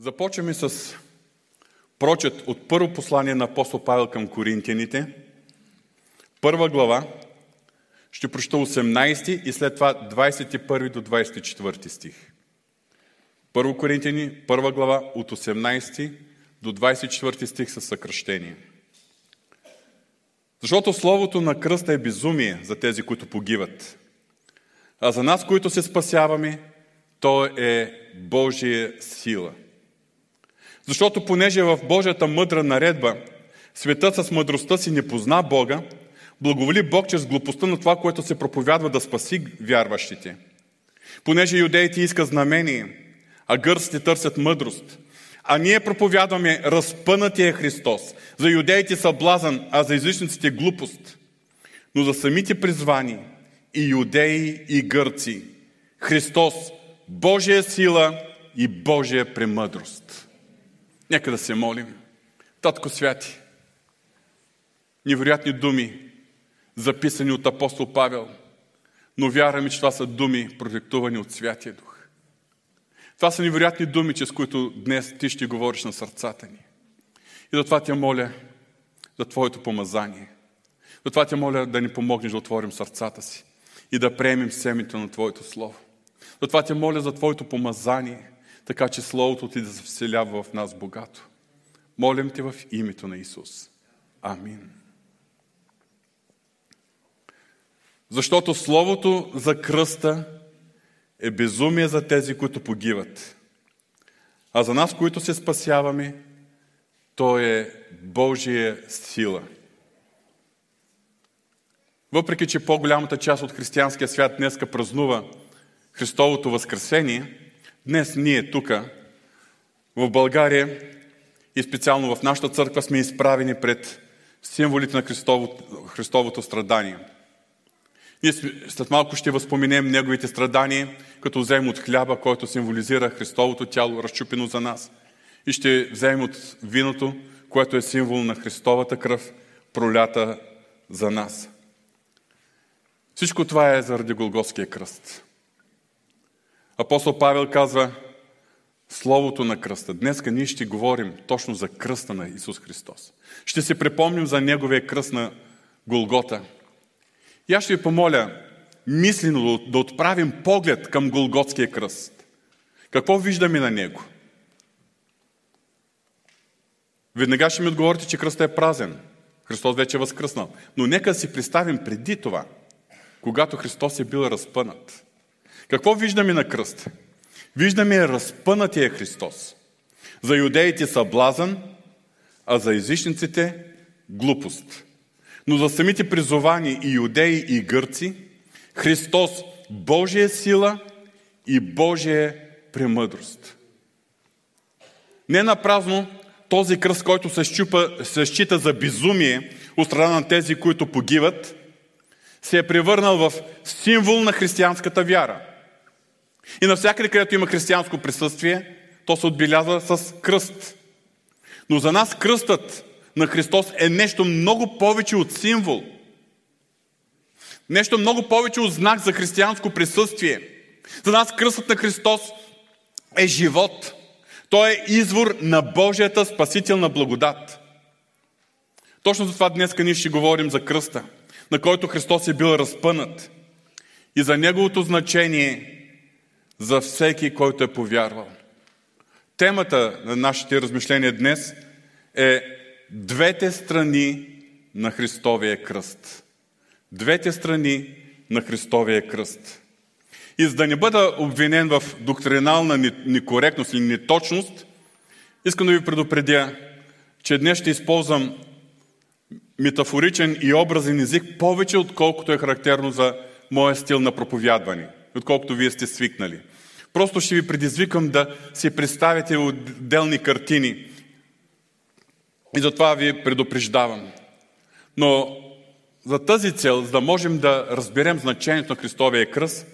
Започваме с прочет от първо послание на апостол Павел към Коринтияните. Първа глава. Ще прочета 18 и след това 21 до 24 стих. Първо Коринтияни, първа глава от 18 до 24 стих със съкръщение. Защото Словото на кръста е безумие за тези, които погиват. А за нас, които се спасяваме, то е Божия сила – защото понеже в Божията мъдра наредба светът с мъдростта си не позна Бога, благоволи Бог чрез глупостта на това, което се проповядва да спаси вярващите. Понеже юдеите искат знамение, а гърците търсят мъдрост, а ние проповядваме разпънатия Христос. За юдеите са блазън, а за езичниците глупост. Но за самите призвани и юдеи и гърци Христос, Божия сила и Божия премъдрост. Нека да се молим. Татко Святи, невероятни думи, записани от апостол Павел, но вярваме, че това са думи, продиктувани от Святия Дух. Това са невероятни думи, чрез които днес ти ще говориш на сърцата ни. И затова те моля за Твоето помазание. Затова те моля да ни помогнеш да отворим сърцата си и да приемем семето на Твоето Слово. Затова те моля за Твоето помазание – така че Словото Ти да се вселява в нас богато. Молим Те в името на Исус. Амин. Защото Словото за кръста е безумие за тези, които погиват. А за нас, които се спасяваме, то е Божия сила. Въпреки, че по-голямата част от християнския свят днеска празнува Христовото възкресение, Днес ние тук, в България и специално в нашата църква сме изправени пред символите на Христовото, Христовото страдание. Ние след малко ще възпоменем Неговите страдания, като вземем от хляба, който символизира Христовото тяло, разчупено за нас. И ще вземем от виното, което е символ на Христовата кръв, пролята за нас. Всичко това е заради Голготския кръст. Апостол Павел казва Словото на кръста. Днеска ние ще говорим точно за кръста на Исус Христос. Ще се припомним за Неговия кръст на Голгота. И аз ще ви помоля мислено да отправим поглед към Голготския кръст. Какво виждаме на него? Веднага ще ми отговорите, че кръстът е празен. Христос вече е възкръснал. Но нека си представим преди това, когато Христос е бил разпънат. Какво виждаме на кръст? Виждаме разпънатия Христос. За юдеите са блазън, а за езичниците – глупост. Но за самите призовани и юдеи и гърци, Христос – Божия сила и Божия премъдрост. Не на празно този кръст, който се, щупа, се счита за безумие от страна на тези, които погиват, се е превърнал в символ на християнската вяра. И навсякъде, където има християнско присъствие, то се отбелязва с кръст. Но за нас кръстът на Христос е нещо много повече от символ. Нещо много повече от знак за християнско присъствие. За нас кръстът на Христос е живот. Той е извор на Божията спасителна благодат. Точно за това днес ние ще говорим за кръста, на който Христос е бил разпънат и за неговото значение за всеки, който е повярвал. Темата на нашите размишления днес е двете страни на Христовия кръст. Двете страни на Христовия кръст. И за да не бъда обвинен в доктринална некоректност или неточност, искам да ви предупредя, че днес ще използвам метафоричен и образен език повече, отколкото е характерно за моя стил на проповядване, отколкото вие сте свикнали. Просто ще ви предизвикам да си представите отделни картини. И затова ви предупреждавам. Но за тази цел, за да можем да разберем значението на Христовия кръст,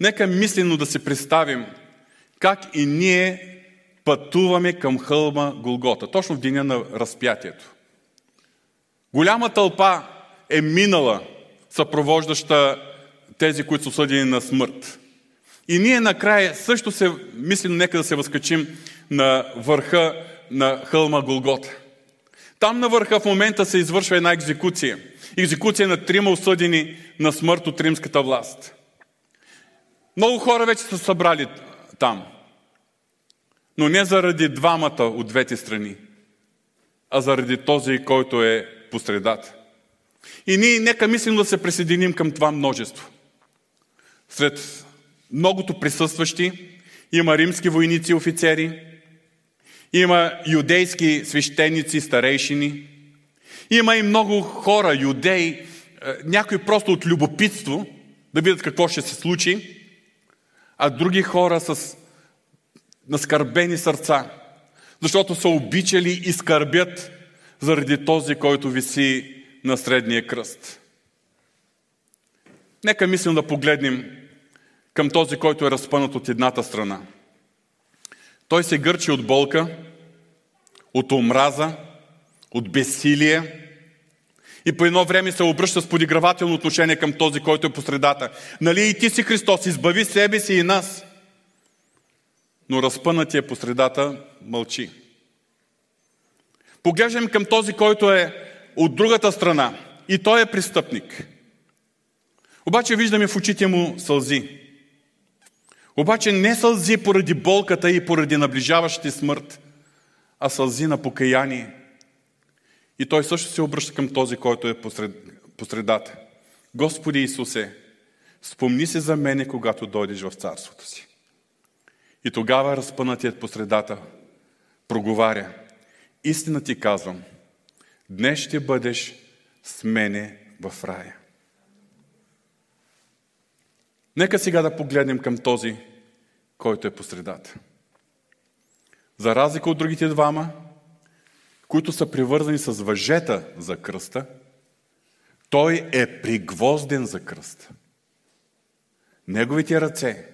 нека мислено да си представим как и ние пътуваме към хълма Голгота, точно в деня на разпятието. Голяма тълпа е минала, съпровождаща тези, които са съдени на смърт. И ние накрая също се мислим, нека да се възкачим на върха на хълма Голгота. Там на върха в момента се извършва една екзекуция. Екзекуция на трима осъдени на смърт от римската власт. Много хора вече са събрали там. Но не заради двамата от двете страни, а заради този, който е по средата. И ние нека мислим да се присъединим към това множество. Сред многото присъстващи. Има римски войници и офицери, има юдейски свещеници, старейшини, има и много хора, юдеи, е, някои просто от любопитство, да видят какво ще се случи, а други хора с наскърбени сърца, защото са обичали и скърбят заради този, който виси на средния кръст. Нека мислим да погледнем към този, който е разпънат от едната страна. Той се гърчи от болка, от омраза, от безсилие и по едно време се обръща с подигравателно отношение към този, който е по средата. Нали и ти си Христос, избави себе си и нас. Но разпънатия по средата мълчи. Поглеждам към този, който е от другата страна и той е престъпник. Обаче виждаме в очите му сълзи. Обаче не сълзи поради болката и поради наближаващи смърт, а сълзи на покаяние. И той също се обръща към този, който е посред, посредата. Господи Исусе, спомни се за мене, когато дойдеш в царството си. И тогава разпънатият посредата проговаря. Истина ти казвам, днес ще бъдеш с мене в рая. Нека сега да погледнем към този, който е по средата. За разлика от другите двама, които са привързани с въжета за кръста, той е пригвозден за кръста. Неговите ръце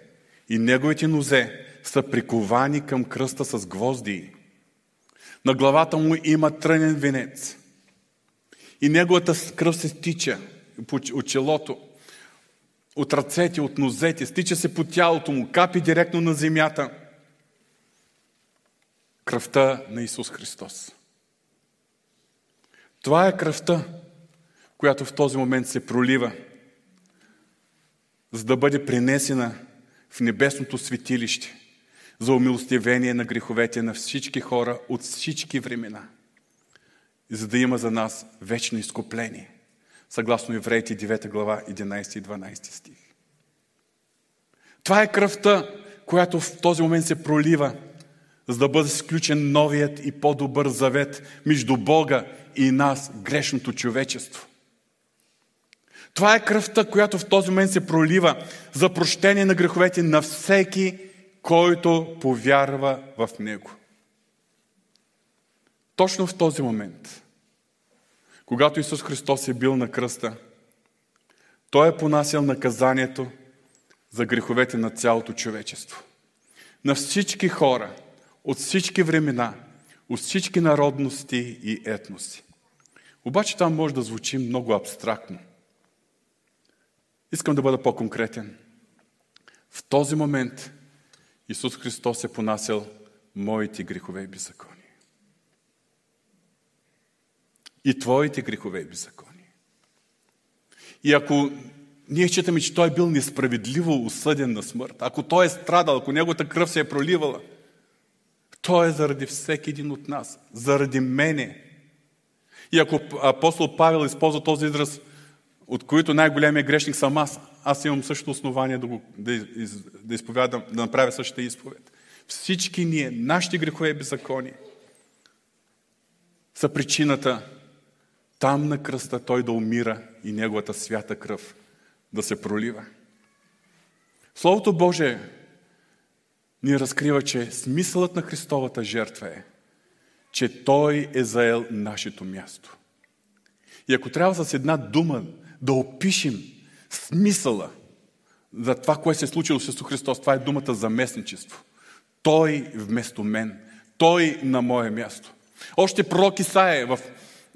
и неговите нозе са приковани към кръста с гвозди. На главата му има трънен венец. И неговата кръв се стича от челото, от ръцете, от нозете, стича се по тялото му, капи директно на земята. Кръвта на Исус Христос. Това е кръвта, която в този момент се пролива, за да бъде принесена в небесното светилище за умилостивение на греховете на всички хора от всички времена, за да има за нас вечно изкупление, съгласно Евреите 9 глава 11 и 12 стих. Това е кръвта, която в този момент се пролива, за да бъде сключен новият и по-добър завет между Бога и нас, грешното човечество. Това е кръвта, която в този момент се пролива за прощение на греховете на всеки, който повярва в Него. Точно в този момент, когато Исус Христос е бил на кръста, Той е понасял наказанието за греховете на цялото човечество. На всички хора, от всички времена, от всички народности и етноси. Обаче това може да звучи много абстрактно. Искам да бъда по-конкретен. В този момент Исус Христос е понасял моите грехове и беззакони. И твоите грехове и беззакони. И ако ние считаме, че Той е бил несправедливо осъден на смърт, ако Той е страдал, ако Неговата кръв се е проливала, Той е заради всеки един от нас, заради мене. И ако апостол Павел използва този израз, от които най-големия грешник съм аз, аз имам същото основание да, го, да, из, да изповядам, да направя същата изповед. Всички ние, нашите грехове и беззакони, са причината там на кръста той да умира и неговата свята кръв да се пролива. Словото Божие ни разкрива, че смисълът на Христовата жертва е, че Той е заел нашето място. И ако трябва с една дума да опишем смисъла за това, което се е случило с Христос, това е думата за местничество. Той вместо мен. Той на мое място. Още пророк Исаия в,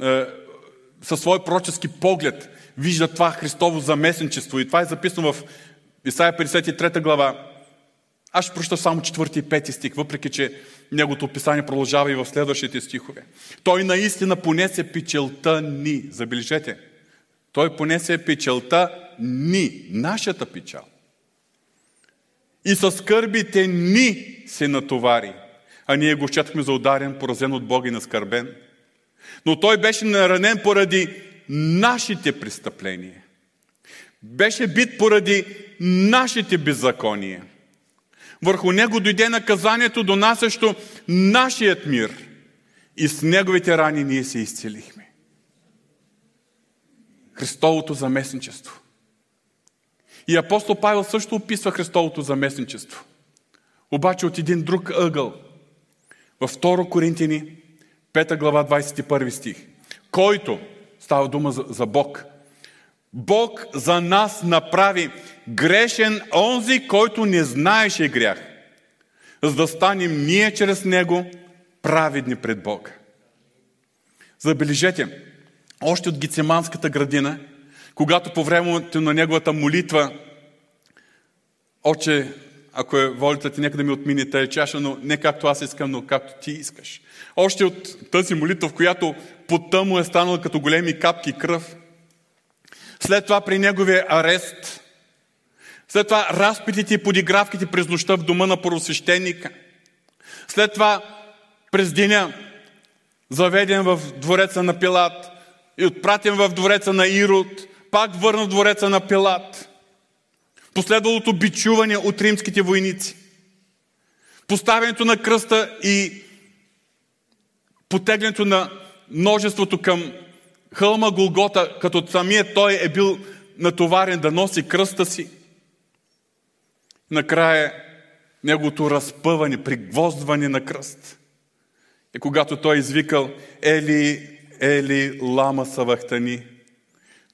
е, със свой пророчески поглед вижда това Христово заместничество. И това е записано в Исаия 53 глава, Аз ще проща само четвърти и пети стих, въпреки че неговото описание продължава и в следващите стихове. Той наистина понесе печелта ни. Забележете. Той понесе печелта ни, нашата печал. И със скърбите ни се натовари. А ние го четахме за ударен, поразен от Бога и наскърбен. Но той беше наранен поради нашите престъпления. Беше бит поради нашите беззакония. Върху него дойде наказанието, донасящо нашият мир. И с неговите рани ние се изцелихме. Христовото заместничество. И апостол Павел също описва Христовото заместничество. Обаче от един друг ъгъл. Във 2 Коринтини, 5 глава, 21 стих. Който, става дума за, за Бог, Бог за нас направи грешен онзи, който не знаеше грях, за да станем ние чрез Него праведни пред Бога. Забележете, още от Гицеманската градина, когато по времето на неговата молитва, Отче, ако е волята ти, нека да ми отмине тази чаша, но не както аз искам, но както ти искаш. Още от тази молитва, в която потъм му е станала като големи капки кръв. След това при неговия арест, след това разпитите и подигравките през нощта в дома на първосвещеника. След това през деня заведен в двореца на Пилат и отпратен в двореца на Ирод, пак върна в двореца на Пилат. Последвалото бичуване от римските войници. Поставянето на кръста и потеглянето на множеството към хълма Голгота, като самият той е бил натоварен да носи кръста си. Накрая неговото разпъване, пригвоздване на кръст. И когато той извикал Ели, Ели, лама савахтани,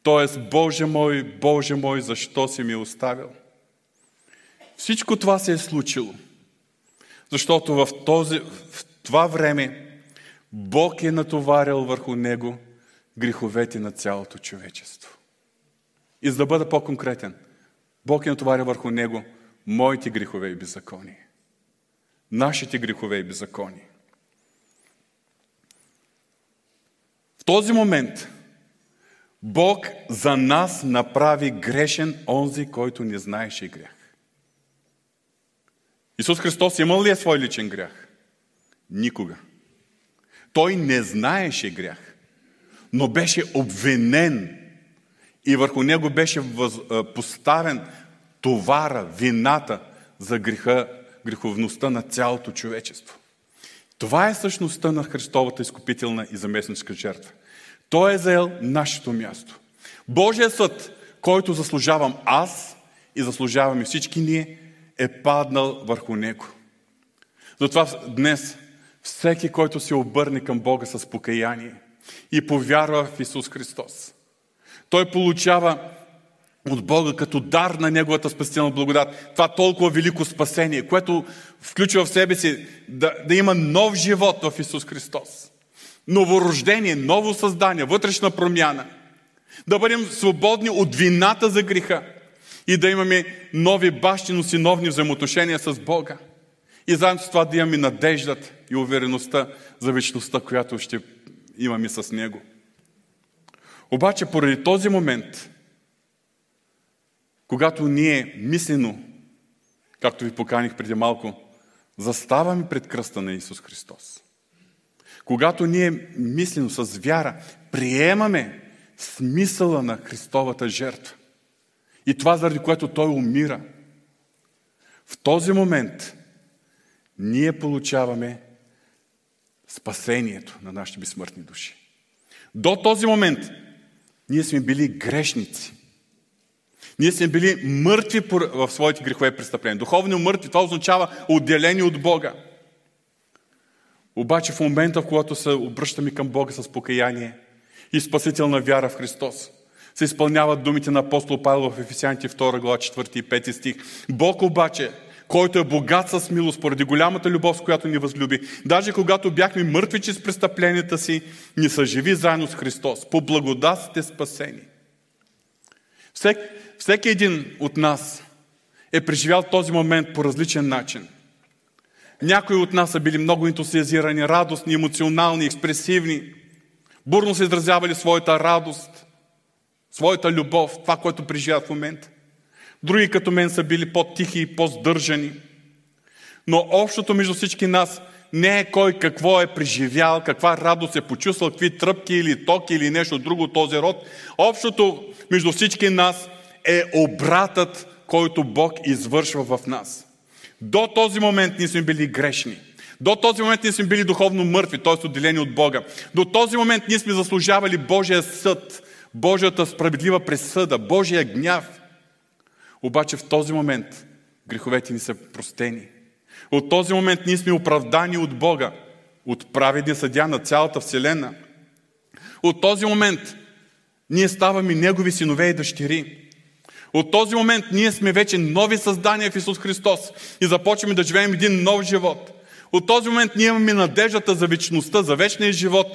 т.е. Боже мой, Боже мой, защо си ми оставил? Всичко това се е случило. Защото в, този, в това време Бог е натоварил върху него греховете на цялото човечество. И за да бъда по-конкретен, Бог е натоварил върху него моите грехове и беззакония. Нашите грехове и беззакония. В този момент Бог за нас направи грешен онзи, който не знаеше грях. Исус Христос имал ли е свой личен грях? Никога. Той не знаеше грях, но беше обвинен и върху него беше поставен товара, вината за греха, греховността на цялото човечество. Това е същността на Христовата изкупителна и заместническа жертва. Той е заел нашето място. Божия съд, който заслужавам аз и заслужаваме всички ние, е паднал върху него. Затова днес всеки, който се обърне към Бога с покаяние и повярва в Исус Христос, той получава от Бога като дар на Неговата спасителна благодат. Това толкова велико спасение, което включва в себе си да, да има нов живот в Исус Христос. Новорождение, ново създание, вътрешна промяна. Да бъдем свободни от вината за греха и да имаме нови бащи, синовни взаимоотношения с Бога. И заедно с това да имаме надеждата и увереността за вечността, която ще имаме с Него. Обаче поради този момент, когато ние мислено, както ви поканих преди малко, заставаме пред кръста на Исус Христос. Когато ние мислено с вяра приемаме смисъла на Христовата жертва и това заради което Той умира, в този момент ние получаваме спасението на нашите безсмъртни души. До този момент ние сме били грешници. Ние сме били мъртви в своите грехове и престъпления. Духовно мъртви, това означава отделени от Бога. Обаче в момента, в когато се обръщаме към Бога с покаяние и спасителна вяра в Христос, се изпълняват думите на апостол Павел в Ефесяните 2 глава 4 и 5 стих. Бог обаче, който е богат с милост, поради голямата любов, с която ни възлюби, даже когато бяхме мъртви чрез престъпленията си, ни съживи заедно с Христос. По благодат сте спасени. Всек, всеки един от нас е преживял този момент по различен начин. Някои от нас са били много ентусиазирани, радостни, емоционални, експресивни. Бурно са изразявали своята радост, своята любов, това, което преживяват в момента. Други като мен са били по-тихи и по-здържани. Но общото между всички нас не е кой какво е преживял, каква радост е почувствал, какви тръпки или токи или нещо друго от този род. Общото между всички нас е обратът, който Бог извършва в нас. До този момент ние сме били грешни. До този момент ние сме били духовно мъртви, т.е. отделени от Бога. До този момент ние сме заслужавали Божия съд, Божията справедлива пресъда, Божия гняв. Обаче в този момент греховете ни са простени. От този момент ние сме оправдани от Бога, от праведния съдя на цялата Вселена. От този момент ние ставаме Негови синове и дъщери. От този момент ние сме вече нови създания в Исус Христос и започваме да живеем един нов живот. От този момент ние имаме надеждата за вечността, за вечния живот,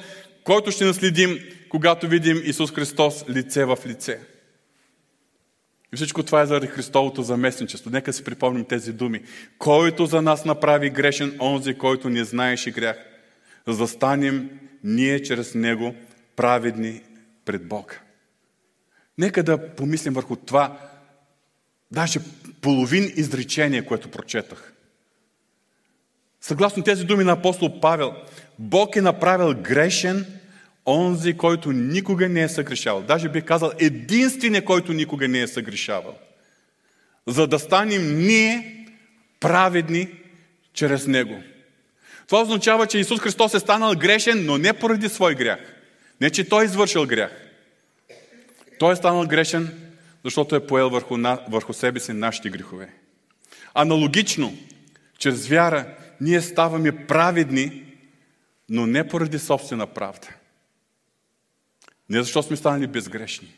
който ще наследим, когато видим Исус Христос лице в лице. И всичко това е заради Христовото заместничество. Нека си припомним тези думи. Който за нас направи грешен, онзи, който не знаеше грях. За да станем ние чрез Него праведни пред Бога. Нека да помислим върху това, даже половин изречение, което прочетах. Съгласно тези думи на апостол Павел, Бог е направил грешен онзи, който никога не е съгрешавал. Даже бих казал единствения, който никога не е съгрешавал. За да станем ние праведни чрез Него. Това означава, че Исус Христос е станал грешен, но не поради свой грях. Не, че Той е извършил грях. Той е станал грешен, защото е поел върху, върху себе си нашите грехове. Аналогично, чрез вяра, ние ставаме праведни, но не поради собствена правда. Не защото сме станали безгрешни,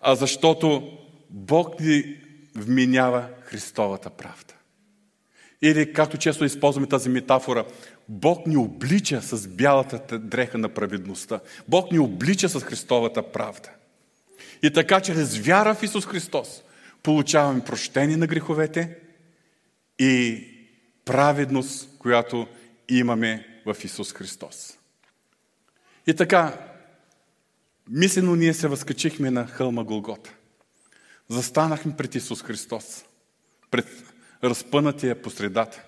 а защото Бог ни вменява Христовата правда. Или, както често използваме тази метафора, Бог ни облича с бялата дреха на праведността. Бог ни облича с Христовата правда. И така, чрез вяра в Исус Христос, получаваме прощение на греховете и праведност, която имаме в Исус Христос. И така, мислено ние се възкачихме на хълма Голгота. Застанахме пред Исус Христос, пред разпънатия по средата.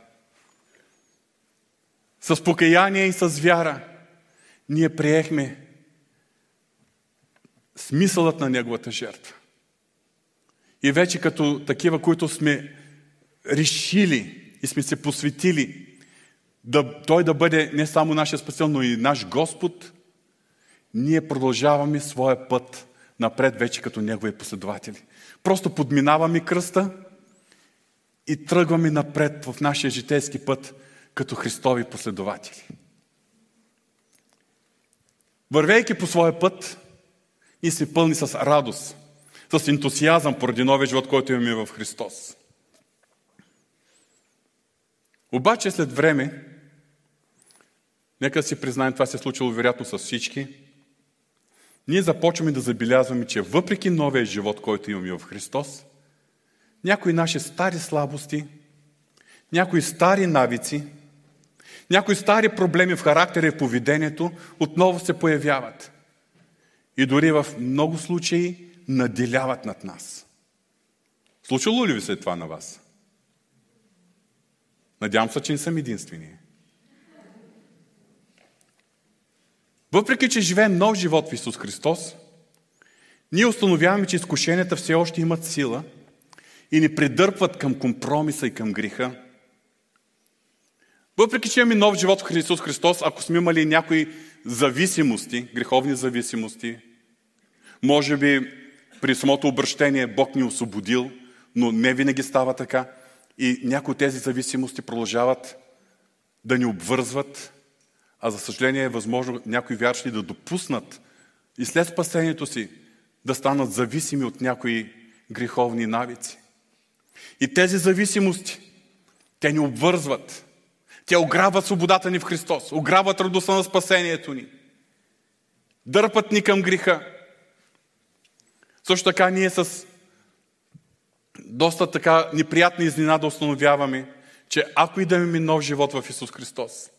С покаяние и с вяра ние приехме смисълът на Неговата жертва. И вече като такива, които сме решили и сме се посветили да, Той да бъде не само нашия спасител, но и наш Господ, ние продължаваме своя път напред вече като Негови последователи. Просто подминаваме кръста и тръгваме напред в нашия житейски път като Христови последователи. Вървейки по своя път, ние сме пълни с радост, с ентусиазъм поради новия живот, който имаме в Христос. Обаче след време, нека си признаем, това се е случило вероятно с всички, ние започваме да забелязваме, че въпреки новия живот, който имаме в Христос, някои наши стари слабости, някои стари навици, някои стари проблеми в характера и поведението отново се появяват. И дори в много случаи наделяват над нас. Случило ли ви се това на вас? Надявам се, че не съм единствения. Въпреки, че живеем нов живот в Исус Христос, ние установяваме, че изкушенията все още имат сила и ни придърпват към компромиса и към греха. Въпреки, че имаме нов живот в Исус Христос, ако сме имали някои зависимости, греховни зависимости, може би при самото обращение Бог ни е освободил, но не винаги става така. И някои от тези зависимости продължават да ни обвързват, а за съжаление е възможно някои вярващи да допуснат и след спасението си да станат зависими от някои греховни навици. И тези зависимости, те ни обвързват. Те ограбват свободата ни в Христос, ограбват радостта на спасението ни. Дърпат ни към греха. Също така ние с доста така неприятна изненада установяваме, че ако и да нов живот в Исус Христос,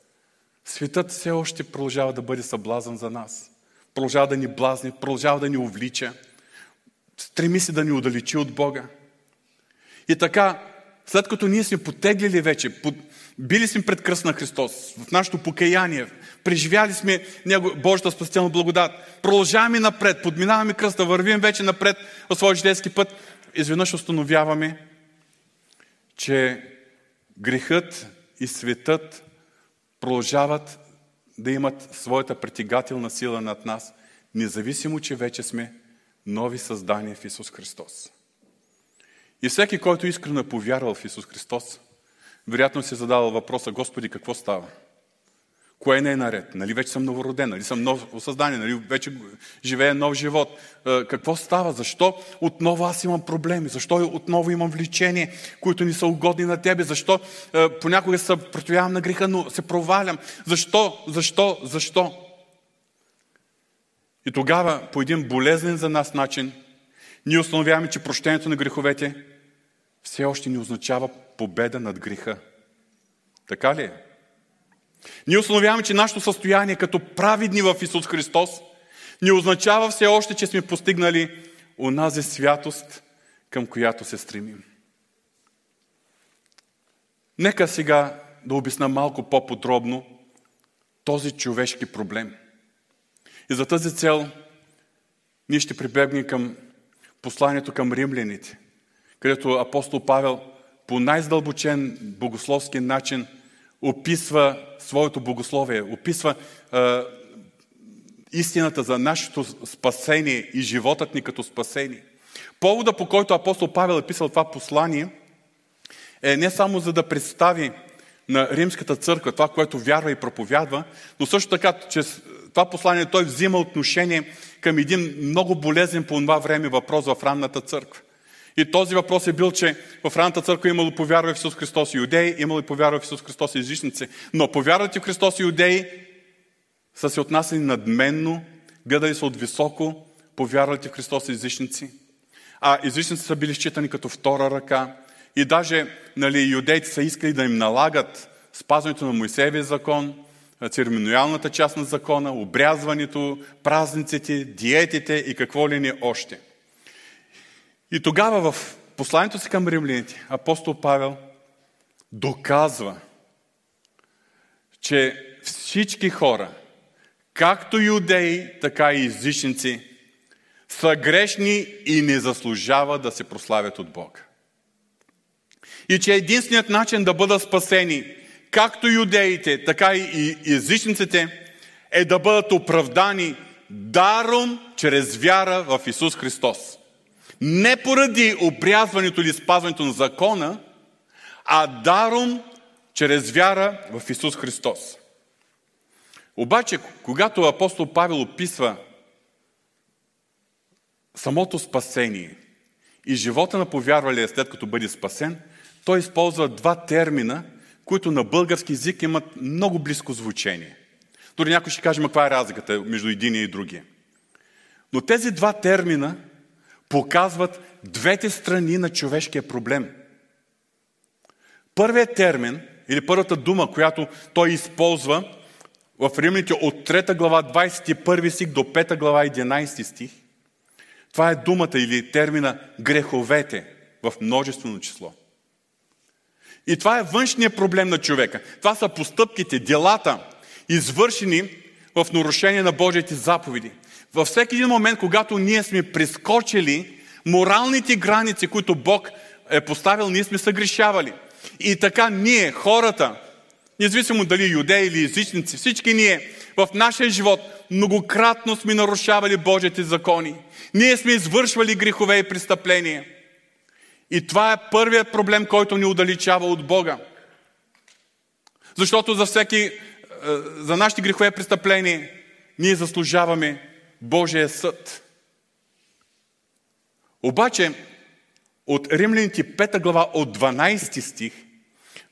светът все още продължава да бъде съблазан за нас. Продължава да ни блазни, продължава да ни увлича, стреми се да ни удалечи от Бога. И така, след като ние сме потеглили вече, били сме пред кръст на Христос, в нашето покаяние, преживяли сме Него, Божията спасителна благодат, продължаваме напред, подминаваме кръста, вървим вече напред в своя житейски път, изведнъж установяваме, че грехът и светът продължават да имат своята притегателна сила над нас, независимо, че вече сме нови създания в Исус Христос. И всеки, който искрено е повярвал в Исус Христос, вероятно си е задавал въпроса, Господи, какво става? Кое не е наред? Нали вече съм новороден? Нали съм ново създание? Нали вече живея нов живот? Какво става? Защо отново аз имам проблеми? Защо отново имам влечение, които ни са угодни на Тебе? Защо понякога се противявам на греха, но се провалям? Защо? Защо? Защо? И тогава, по един болезнен за нас начин, ние установяваме, че прощението на греховете все още ни означава победа над греха. Така ли е? Ние установяваме, че нашето състояние като праведни в Исус Христос ни означава все още, че сме постигнали онази святост, към която се стремим. Нека сега да обясна малко по-подробно този човешки проблем. И за тази цел ние ще прибегнем към посланието към римляните, където апостол Павел по най-здълбочен богословски начин описва своето богословие, описва е, истината за нашето спасение и животът ни като спасение. Повода, по който апостол Павел е писал това послание, е не само за да представи на римската църква това, което вярва и проповядва, но също така, че това послание той взима отношение към един много болезен по това време въпрос в ранната църква. И този въпрос е бил, че в ранната църква имало повярва в Исус Христос и юдеи, имало и повярва в Исус Христос езичници. Но повярвате в Христос и юдеи са се отнасяли надменно, гледали са от високо, повярвате в Христос езичници. А езичници са били считани като втора ръка. И даже нали, юдеите са искали да им налагат спазването на Моисеевия закон, церемониалната част на закона, обрязването, празниците, диетите и какво ли не още. И тогава в посланието си към римляните апостол Павел доказва, че всички хора, както юдеи, така и езичници, са грешни и не заслужават да се прославят от Бога. И че единственият начин да бъдат спасени както юдеите, така и езичниците, е да бъдат оправдани даром чрез вяра в Исус Христос. Не поради обрязването или спазването на закона, а даром чрез вяра в Исус Христос. Обаче, когато апостол Павел описва самото спасение и живота на повярвалия след като бъде спасен, той използва два термина – които на български язик имат много близко звучение. Дори някой ще каже, каква е разликата между единия и другия. Но тези два термина показват двете страни на човешкия проблем. Първият термин, или първата дума, която той използва в Римляните от 3 глава 21 стих до 5 глава 11 стих, това е думата или термина греховете в множествено число. И това е външният проблем на човека. Това са постъпките, делата, извършени в нарушение на Божиите заповеди. Във всеки един момент, когато ние сме прескочили моралните граници, които Бог е поставил, ние сме съгрешавали. И така ние, хората, независимо дали юдеи или езичници, всички ние в нашия живот многократно сме нарушавали Божите закони. Ние сме извършвали грехове и престъпления – и това е първият проблем, който ни удаличава от Бога. Защото за всеки, за нашите грехове престъпления, ние заслужаваме Божия съд. Обаче, от Римляните 5 глава, от 12 стих,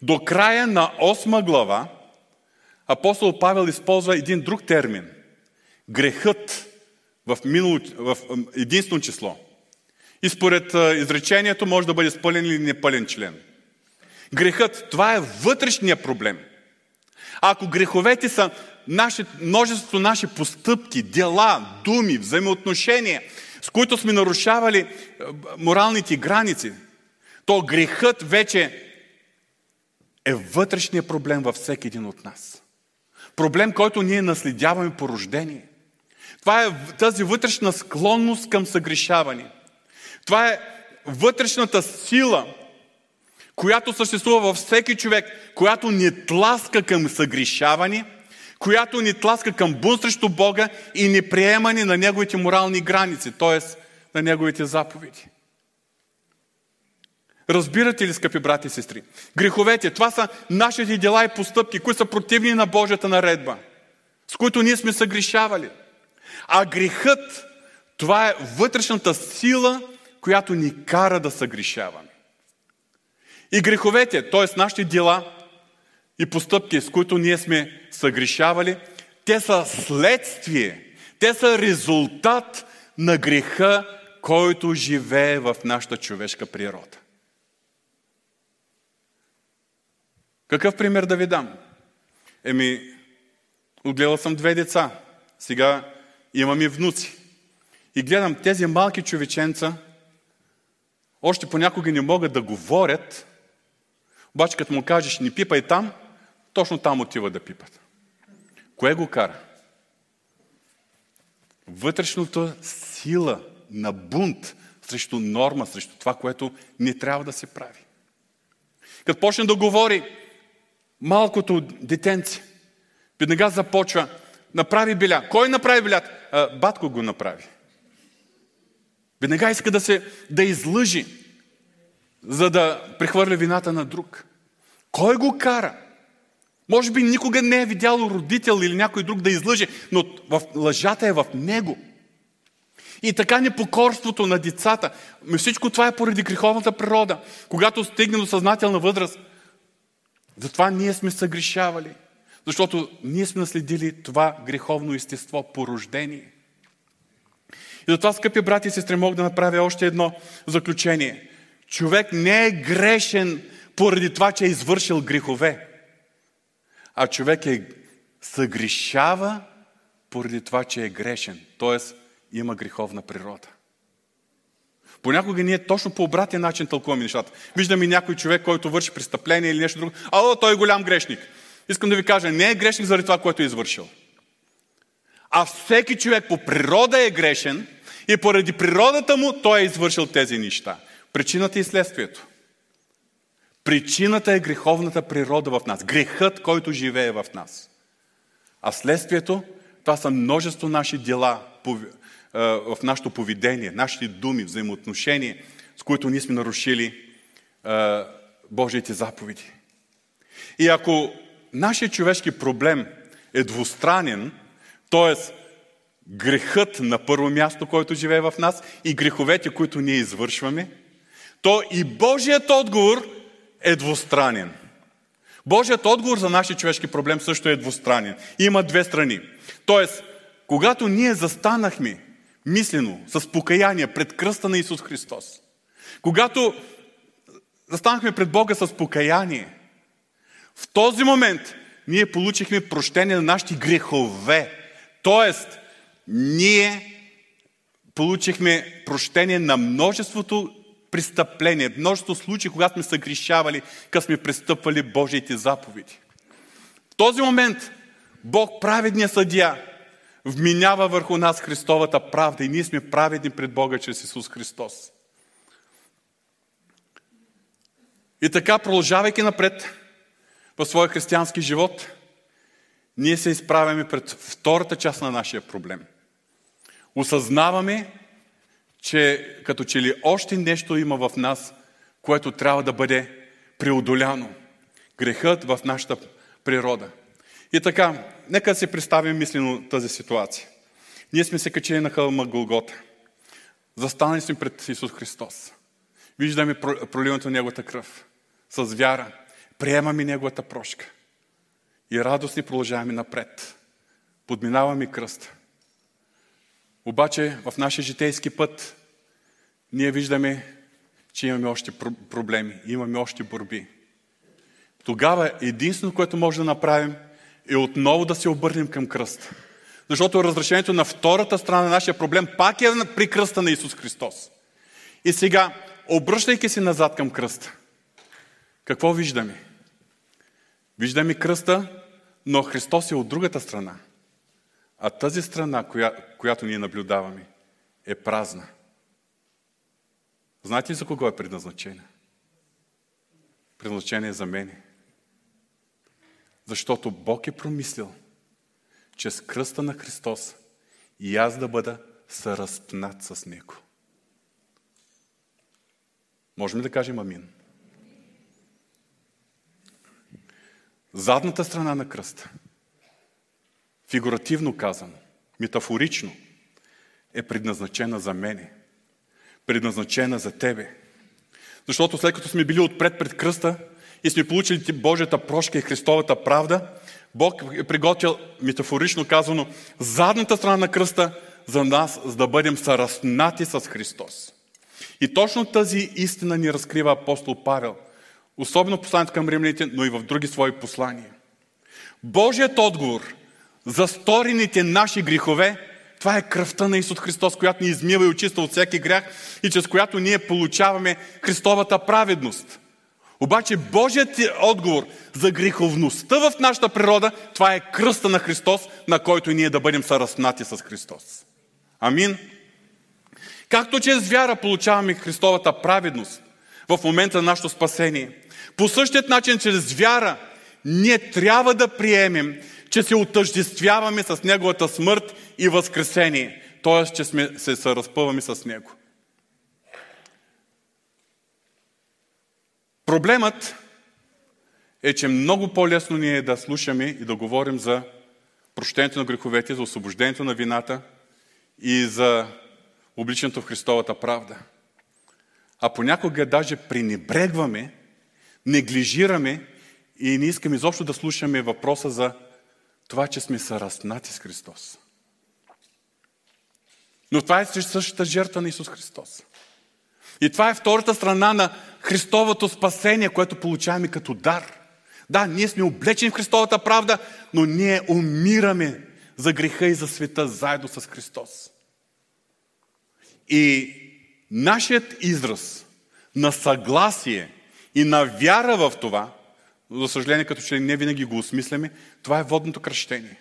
до края на 8 глава, апостол Павел използва един друг термин. Грехът в, минало, в единствено число – И според изречението може да бъде с пълен или непълен член. Грехът, това е вътрешния проблем. Ако греховете са наши, множеството наши постъпки, дела, думи, взаимоотношения, с които сме нарушавали моралните граници, то грехът вече е вътрешния проблем във всеки един от нас. Проблем, който ние наследяваме по рождение. Това е тази вътрешна склонност към съгрешаване. Това е вътрешната сила, която съществува във всеки човек, която ни тласка към съгрешаване, която ни тласка към бун срещу Бога и неприемане на Неговите морални граници, т.е. на Неговите заповеди. Разбирате ли, скъпи брати и сестри? Греховете, това са нашите дела и постъпки, които са противни на Божията наредба, с които ние сме съгрешавали. А грехът, това е вътрешната сила, която ни кара да съгрешаваме. И греховете, т.е. нашите дела и постъпки, с които ние сме съгрешавали, те са следствие, те са резултат на греха, който живее в нашата човешка природа. Какъв пример да ви дам? Еми, отгледал съм две деца. Сега имам и внуци. И гледам тези малки човеченца, още понякога не могат да говорят, обаче като му кажеш не пипай там, точно там отива да пипат. Кое го кара? Вътрешната сила на бунт срещу норма, срещу това, което не трябва да се прави. Като почне да говори, малкото детенце, веднага започва, направи беля. Кой направи белят? Батко го направи. Веднага иска да се да излъжи, за да прехвърля вината на друг. Кой го кара? Може би никога не е видял родител или някой друг да излъже, но в, лъжата е в него. И така непокорството на децата. Всичко това е поради греховната природа. Когато стигне до съзнателна възраст, затова ние сме съгрешавали. Защото ние сме наследили това греховно естество по рождение. И затова, скъпи брати и сестри, мога да направя още едно заключение. Човек не е грешен поради това, че е извършил грехове. А човек е съгрешава поради това, че е грешен. Тоест, има греховна природа. Понякога ние точно по обратен начин тълкуваме нещата. Виждаме някой човек, който върши престъпление или нещо друго. А, той е голям грешник. Искам да ви кажа, не е грешник заради това, което е извършил. А всеки човек по природа е грешен и поради природата му той е извършил тези неща. Причината и следствието. Причината е греховната природа в нас. Грехът, който живее в нас. А следствието, това са множество наши дела, в нашето поведение, нашите думи, взаимоотношения, с които ние сме нарушили Божиите заповеди. И ако нашия човешки проблем е двустранен, т.е. грехът на първо място, който живее в нас и греховете, които ние извършваме, то и Божият отговор е двустранен. Божият отговор за нашия човешки проблем също е двустранен. Има две страни. Тоест, когато ние застанахме мислено, с покаяние пред кръста на Исус Христос. Когато застанахме пред Бога с покаяние, в този момент ние получихме прощение на нашите грехове. Тоест, ние получихме прощение на множеството престъпления, множество случаи, когато сме съгрешавали, когато сме престъпвали Божиите заповеди. В този момент Бог, праведния съдия, вминява върху нас Христовата правда и ние сме праведни пред Бога чрез Исус Христос. И така, продължавайки напред в своя християнски живот, ние се изправяме пред втората част на нашия проблем. Осъзнаваме, че като че ли още нещо има в нас, което трябва да бъде преодоляно. Грехът в нашата природа. И така, нека си представим мислено тази ситуация. Ние сме се качили на хълма Голгота. Застанали сме пред Исус Христос. Виждаме проливането на Неговата кръв. С вяра. Приемаме Неговата прошка. И радостни продължаваме напред. Подминаваме кръста. Обаче в нашия житейски път ние виждаме, че имаме още проблеми, имаме още борби. Тогава единственото, което може да направим, е отново да се обърнем към кръста. Защото разрешението на втората страна на нашия проблем пак е при кръста на Исус Христос. И сега, обръщайки се назад към кръста, какво виждаме? Виждаме кръста, но Христос е от другата страна. А тази страна, коя, която ние наблюдаваме, е празна. Знаете ли за кого е предназначена? Предназначение е за мене. Защото Бог е промислил, че с кръста на Христос и аз да бъда съразпнат с Него. Можем ли да кажем амин? Задната страна на кръста, фигуративно казано, метафорично, е предназначена за мене. Предназначена за тебе. Защото след като сме били отпред пред кръста и сме получили Божията прошка и Христовата правда, Бог е приготвил, метафорично казано, задната страна на кръста за нас, за да бъдем съраснати с Христос. И точно тази истина ни разкрива апостол Павел – Особено посланието към римляните, но и в други свои послания. Божият отговор за сторените наши грехове, това е кръвта на Исус Христос, която ни измива и очиства от всеки грях и чрез която ние получаваме Христовата праведност. Обаче Божият отговор за греховността в нашата природа, това е кръста на Христос, на който и ние да бъдем съраснати с Христос. Амин. Както чрез вяра получаваме Христовата праведност в момента на нашето спасение – по същият начин, чрез вяра, ние трябва да приемем, че се отъждествяваме с Неговата смърт и възкресение. Т.е. че сме, се съразпъваме с Него. Проблемът е, че много по-лесно ни е да слушаме и да говорим за прощението на греховете, за освобождението на вината и за обличането в Христовата правда. А понякога даже пренебрегваме неглижираме и не искаме изобщо да слушаме въпроса за това, че сме съраснати с Христос. Но това е същата жертва на Исус Христос. И това е втората страна на Христовото спасение, което получаваме като дар. Да, ние сме облечени в Христовата правда, но ние умираме за греха и за света заедно с Христос. И нашият израз на съгласие и на вяра в това, за съжаление, като че не винаги го осмисляме, това е водното кръщение.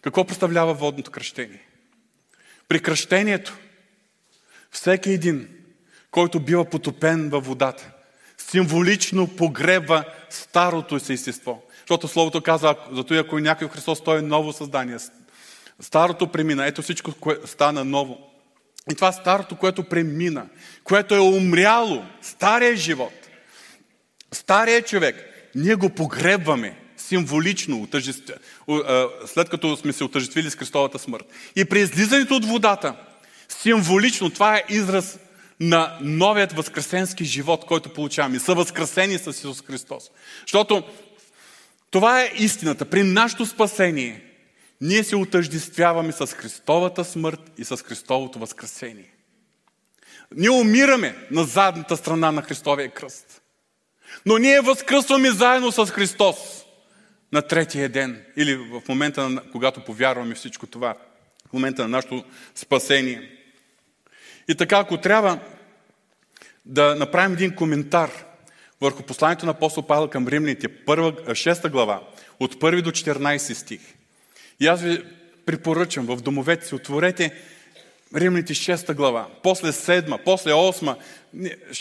Какво представлява водното кръщение? При кръщението всеки един, който бива потопен във водата, символично погреба старото си естество. Защото Словото казва, зато и ако някой в Христос, той е ново създание. Старото премина. Ето всичко кое стана ново. И това старото, което премина, което е умряло, стария живот, Стария човек, ние го погребваме символично, след като сме се отъжествили с Христовата смърт. И при излизането от водата, символично, това е израз на новият възкресенски живот, който получаваме. Са възкресени с Исус Христос. Защото това е истината. При нашето спасение ние се отъждествяваме с Христовата смърт и с Христовото възкресение. Ние умираме на задната страна на Христовия кръст. Но ние възкръсваме заедно с Христос на третия ден или в момента, когато повярваме всичко това, в момента на нашето спасение. И така, ако трябва да направим един коментар върху посланието на апостол Павел към римляните, 6 глава, от 1 до 14 стих. И аз ви препоръчам в домовете си, отворете Римляните 6 глава, после 7, после 8,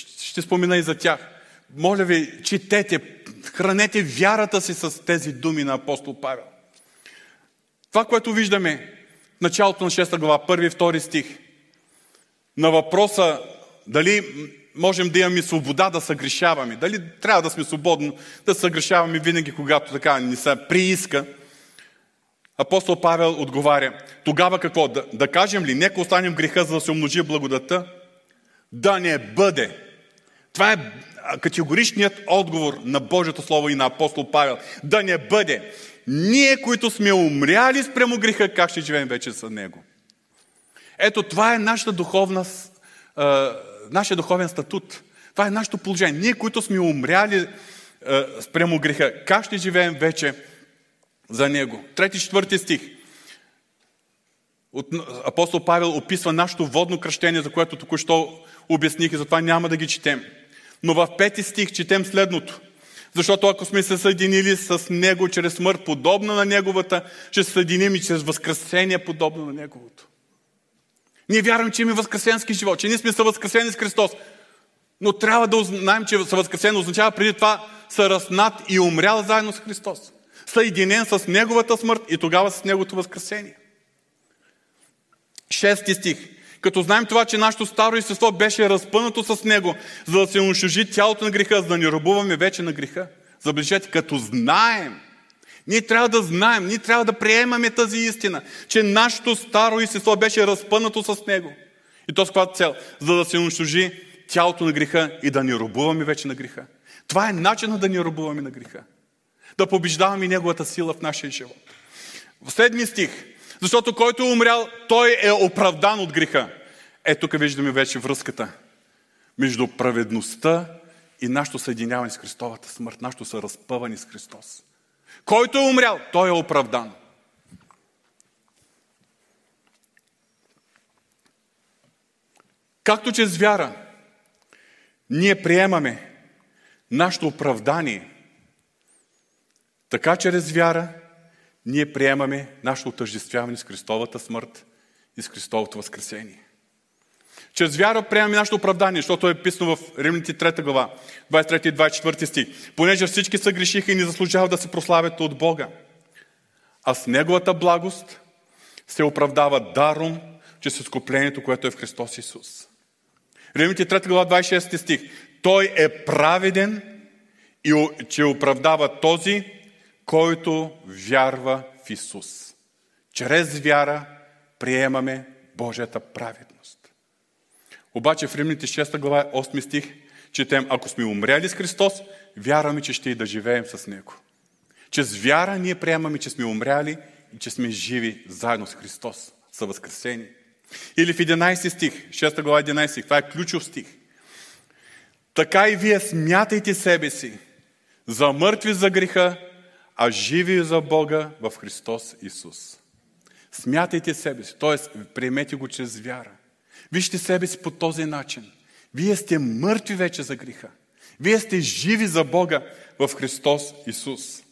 ще спомена и за тях. Моля ви, четете, хранете вярата си с тези думи на апостол Павел. Това, което виждаме в началото на 6 глава, първи и втори стих, на въпроса дали можем да имаме свобода да съгрешаваме, дали трябва да сме свободни да съгрешаваме винаги, когато така ни се прииска, апостол Павел отговаря, тогава какво? Да, да кажем ли, нека останем греха, за да се умножи благодата? Да не бъде. Това е категоричният отговор на Божието Слово и на апостол Павел. Да не бъде. Ние, които сме умряли спрямо греха, как ще живеем вече с него? Ето това е нашата духовна нашия духовен статут. Това е нашето положение. Ние, които сме умряли е, спрямо греха, как ще живеем вече за Него? Трети, четвърти стих. От, апостол Павел описва нашето водно кръщение, за което току-що обясних и затова няма да ги четем. Но в пети стих четем следното. Защото ако сме се съединили с Него чрез смърт, подобна на Неговата, ще се съединим и чрез възкресение, подобно на Неговото. Ние вярваме, че имаме възкресенски живот, че ние сме съвъзкресени с Христос. Но трябва да знаем, че съвъзкресен означава преди това съраснат и умрял заедно с Христос. Съединен с Неговата смърт и тогава с Неговото възкресение. Шести стих. Като знаем това, че нашето старо естество беше разпънато с него, за да се унищожи тялото на греха, за да ни рубуваме вече на греха. Забележете, като знаем, ние трябва да знаем, ние трябва да приемаме тази истина, че нашето старо естество беше разпънато с него. И то с каква цел? За да се унищожи тялото на греха и да ни рубуваме вече на греха. Това е начинът да ни рубуваме на греха. Да побеждаваме неговата сила в нашия живот. В седми стих. Защото който е умрял, той е оправдан от греха. Е, тук виждаме вече връзката между праведността и нашето съединяване с Христовата смърт, нашето съразпъване с Христос. Който е умрял, той е оправдан. Както чрез вяра ние приемаме нашето оправдание, така чрез вяра ние приемаме нашето отъждествяване с Христовата смърт и с Христовото възкресение. Чрез вяра приемаме нашето оправдание, защото е писано в Римните 3 глава, 23 и 24 стих. Понеже всички са грешиха и не заслужават да се прославят от Бога. А с Неговата благост се оправдава даром, че с изкуплението, което е в Христос Исус. Римните 3 глава, 26 стих. Той е праведен и че оправдава този, който вярва в Исус. Чрез вяра приемаме Божията праведност. Обаче в Римните 6 глава, 8 стих, четем, ако сме умряли с Христос, вярваме, че ще и да живеем с Него. Чрез вяра ние приемаме, че сме умряли и че сме живи заедно с Христос, са възкресени. Или в 11 стих, 6 глава 11 стих, това е ключов стих. Така и вие смятайте себе си за мъртви за греха, а живи за Бога в Христос Исус. Смятайте себе си, т.е. приемете го чрез вяра. Вижте себе си по този начин. Вие сте мъртви вече за греха. Вие сте живи за Бога в Христос Исус.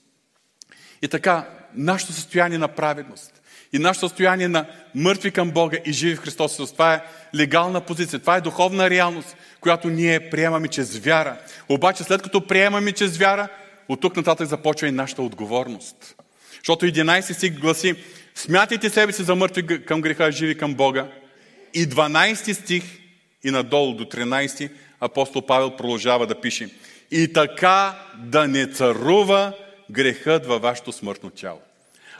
И така, нашето състояние на праведност и нашето състояние на мъртви към Бога и живи в Христос Исус, това е легална позиция, това е духовна реалност, която ние приемаме чрез вяра. Обаче, след като приемаме чрез вяра, от тук нататък започва и нашата отговорност. Защото 11 си гласи, смятайте себе си за мъртви към греха, живи към Бога. И 12 стих и надолу до 13 апостол Павел продължава да пише. И така да не царува грехът във вашето смъртно тяло.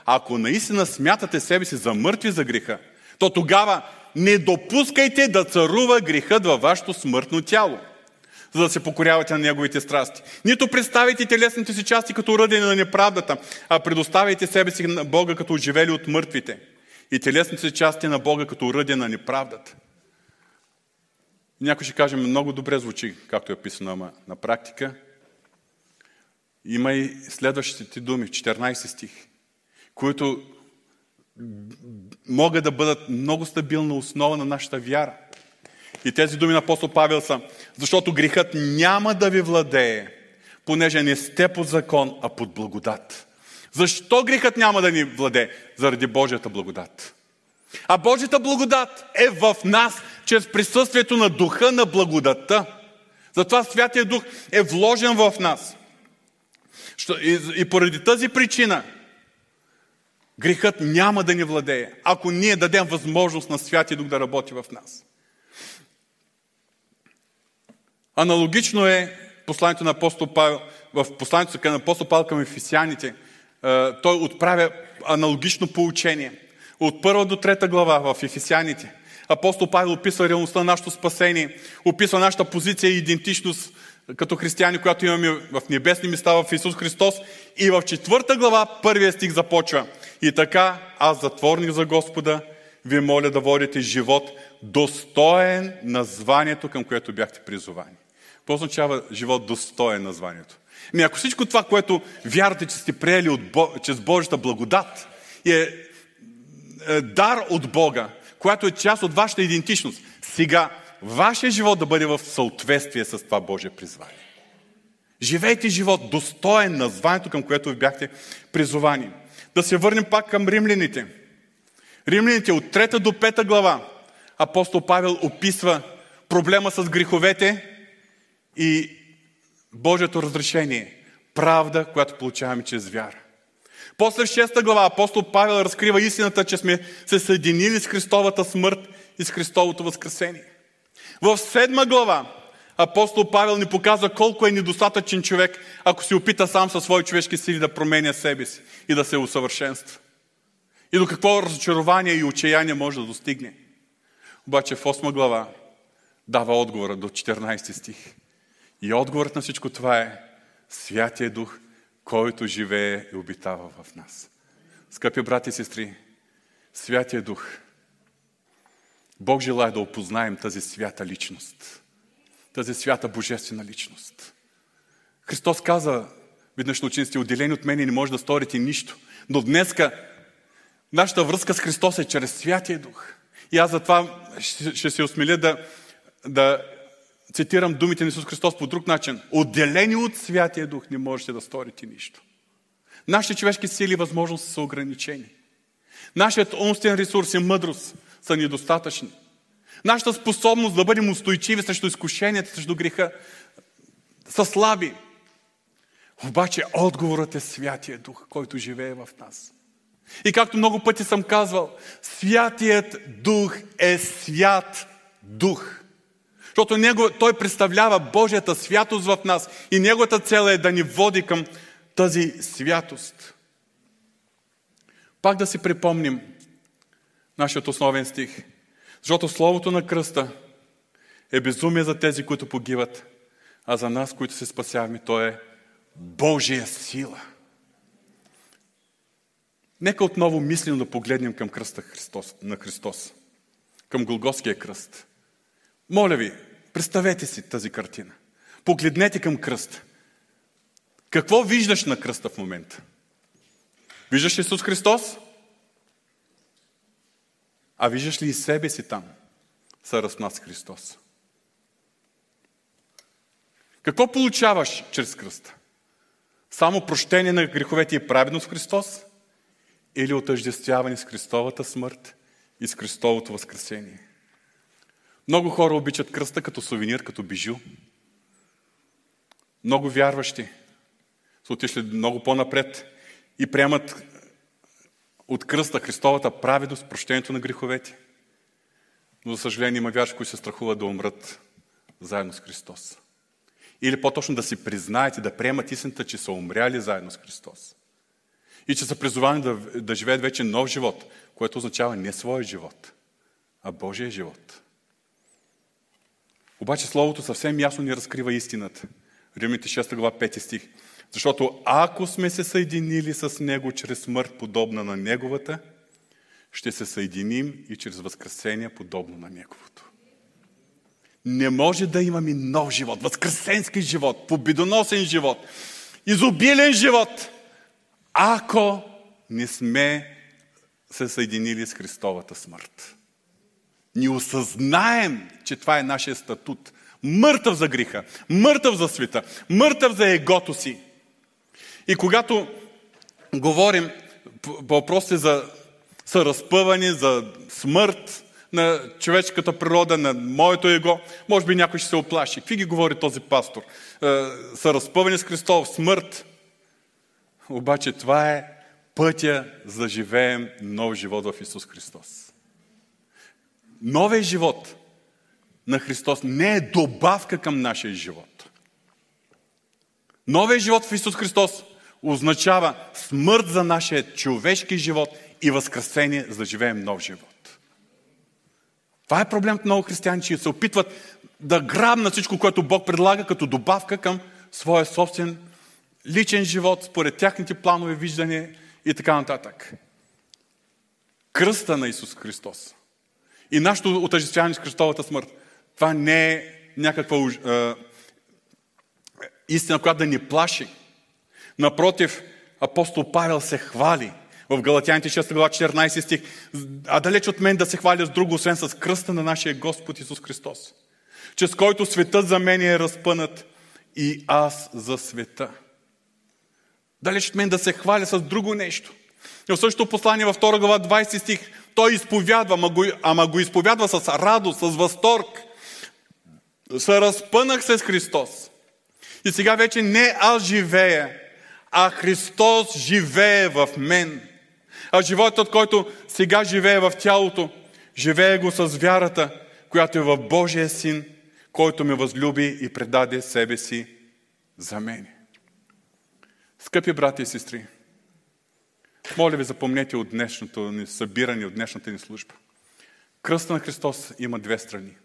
Ако наистина смятате себе си за мъртви за греха, то тогава не допускайте да царува грехът във вашето смъртно тяло, за да се покорявате на неговите страсти. Нито представите телесните си части като ръдене на неправдата, а предоставяйте себе си на Бога като оживели от мъртвите – и телесните части на Бога като ръдя на неправдата. Някой ще каже, много добре звучи, както е писано, ама на практика. Има и следващите думи, 14 стих, които могат да бъдат много стабилна основа на нашата вяра. И тези думи на апостол Павел са, защото грехът няма да ви владее, понеже не сте под закон, а под благодат. Защо грехът няма да ни владе? Заради Божията благодат. А Божията благодат е в нас, чрез присъствието на духа на благодата. Затова Святия Дух е вложен в нас. И поради тази причина грехът няма да ни владее, ако ние дадем възможност на Святия Дух да работи в нас. Аналогично е посланието на апостол Павел, в посланието на апостол Павел към ефесяните – е, той отправя аналогично поучение. От първа до трета глава в Ефесяните. Апостол Павел описва реалността на нашето спасение, описва нашата позиция и идентичност като християни, която имаме в небесни места в Исус Христос. И в четвърта глава първия стих започва. И така, аз затворник за Господа, ви моля да водите живот достоен на званието, към което бяхте призовани. Какво означава живот достоен на званието? Ми ако всичко това, което вярвате, че сте приели от Бо... чрез Божията благодат, е, е дар от Бога, която е част от вашата идентичност, сега вашия живот да бъде в съответствие с това Божие призвание. Живейте живот достоен на званието, към което ви бяхте призовани. Да се върнем пак към римляните. Римляните от 3 до 5 глава апостол Павел описва проблема с греховете и Божието разрешение. Правда, която получаваме чрез вяра. После в 6 глава апостол Павел разкрива истината, че сме се съединили с Христовата смърт и с Христовото възкресение. В 7 глава апостол Павел ни показва колко е недостатъчен човек, ако се опита сам със свои човешки сили да променя себе си и да се усъвършенства. И до какво разочарование и отчаяние може да достигне. Обаче в 8 глава дава отговора до 14 стих. И отговорът на всичко това е Святия Дух, който живее и обитава в нас. Скъпи брати и сестри, Святия Дух, Бог желая да опознаем тази свята личност, тази свята божествена личност. Христос каза веднъж на учениците, отделени от мене не може да сторите нищо. Но днеска нашата връзка с Христос е чрез Святия Дух. И аз затова ще се осмеля да, да цитирам думите на Исус Христос по друг начин. Отделени от Святия Дух не можете да сторите нищо. Нашите човешки сили и възможности са ограничени. Нашият умствен ресурс и мъдрост са недостатъчни. Нашата способност да бъдем устойчиви срещу изкушенията, срещу греха, са слаби. Обаче отговорът е Святия Дух, който живее в нас. И както много пъти съм казвал, Святият Дух е свят Дух. Защото него, той представлява Божията святост в нас и неговата цел е да ни води към тази святост. Пак да си припомним нашият основен стих. Защото Словото на кръста е безумие за тези, които погиват, а за нас, които се спасяваме, то е Божия сила. Нека отново мислено да погледнем към кръста Христос, на Христос, към Голгоския кръст. Моля ви, представете си тази картина. Погледнете към кръста. Какво виждаш на кръста в момента? Виждаш Исус Христос? А виждаш ли и себе си там? Съразпнат с Христос. Какво получаваш чрез кръста? Само прощение на греховете и праведност Христос? Или отъждествяване с Христовата смърт и с Христовото възкресение? Много хора обичат кръста като сувенир, като бижу. Много вярващи са отишли много по-напред и приемат от кръста Христовата праведост, прощението на греховете. Но, за съжаление, има вярващи, които се страхуват да умрат заедно с Христос. Или по-точно да си признаете, да приемат истината, че са умряли заедно с Христос. И че са призовани да, да живеят вече нов живот, което означава не своя живот, а Божия живот. Обаче Словото съвсем ясно ни разкрива истината. Римите 6 глава 5 стих. Защото ако сме се съединили с Него чрез смърт, подобна на Неговата, ще се съединим и чрез възкресение, подобно на Неговото. Не може да имаме нов живот, възкресенски живот, победоносен живот, изобилен живот, ако не сме се съединили с Христовата смърт. Ни осъзнаем, че това е нашия статут. Мъртъв за греха, мъртъв за света, мъртъв за егото си. И когато говорим по въпроси за съразпъване, за смърт на човешката природа, на моето его, може би някой ще се оплаши. Какви ги говори този пастор? Е, съразпъване с Христов, смърт. Обаче това е пътя за живеем нов живот в Исус Христос. Новия живот на Христос не е добавка към нашия живот. Новия живот в Исус Христос означава смърт за нашия човешки живот и възкресение, за да живеем нов живот. Това е проблемът много християни, че се опитват да грабнат всичко, което Бог предлага като добавка към своя собствен личен живот, според тяхните планове, виждания и така нататък. кръста на Исус Христос. И нашето отъждествяване с Христовата смърт. Това не е някаква е, истина, която да ни плаши. Напротив, апостол Павел се хвали в Галатяните 6 глава 14 стих. А далеч от мен да се хваля с друго, освен с кръста на нашия Господ Исус Христос, чрез който светът за мен е разпънат и аз за света. Далеч от мен да се хваля с друго нещо. И в същото послание във 2 глава 20 стих той изповядва, ама го, ама го изповядва с радост, с възторг. Се разпънах се с Христос. И сега вече не аз живея, а Христос живее в мен. А животът, който сега живее в тялото, живее го с вярата, която е в Божия Син, който ме възлюби и предаде себе си за мен. Скъпи брати и сестри, моля ви, запомнете от днешното ни събиране, от днешната ни служба. Кръста на Христос има две страни.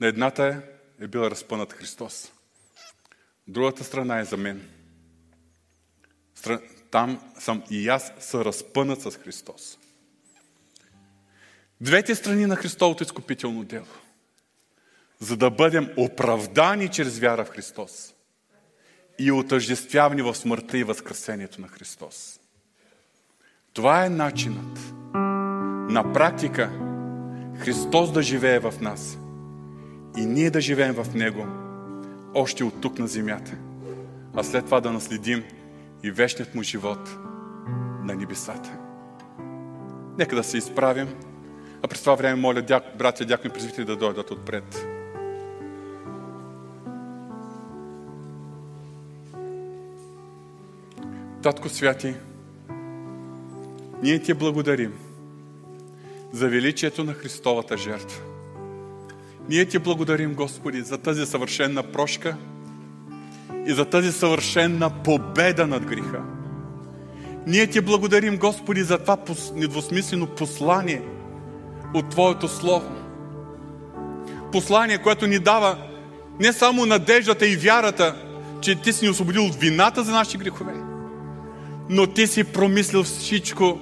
На едната е, бил разпънат Христос. Другата страна е за мен. Там съм и аз са разпънат с Христос. Двете страни на Христовото изкупително дело. За да бъдем оправдани чрез вяра в Христос и отъждествявани в смъртта и възкресението на Христос. Това е начинът на практика Христос да живее в нас и ние да живеем в Него още от тук на земята, а след това да наследим и вечният му живот на небесата. Нека да се изправим, а през това време моля дяк, братя, дякои презвители да дойдат отпред. Татко Святи, ние ти благодарим за величието на Христовата жертва. Ние ти благодарим, Господи, за тази съвършенна прошка и за тази съвършенна победа над греха. Ние ти благодарим, Господи, за това недвусмислено послание от Твоето Слово. Послание, което ни дава не само надеждата и вярата, че Ти си ни освободил от вината за нашите грехове, но Ти си промислил всичко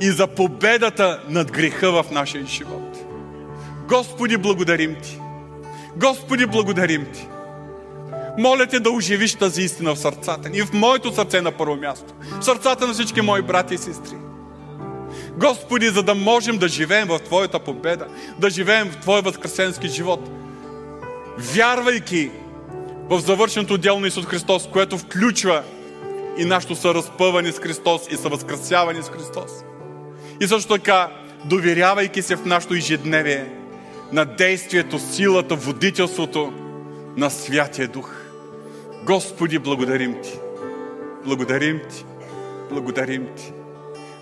и за победата над греха в нашия живот. Господи, благодарим Ти! Господи, благодарим Ти! Моля те да оживиш тази истина в сърцата ни и в моето сърце на първо място. В сърцата на всички мои брати и сестри. Господи, за да можем да живеем в Твоята победа, да живеем в Твоя възкресенски живот, вярвайки в завършеното дело на Исус Христос, което включва и нашето съразпъване с Христос и съвъзкресяване с Христос. И също така, доверявайки се в нашето ежедневие на действието, силата, водителството на Святия Дух. Господи, благодарим Ти. Благодарим Ти. Благодарим Ти.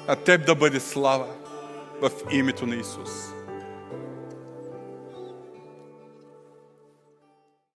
А Теб да бъде слава в името на Исус.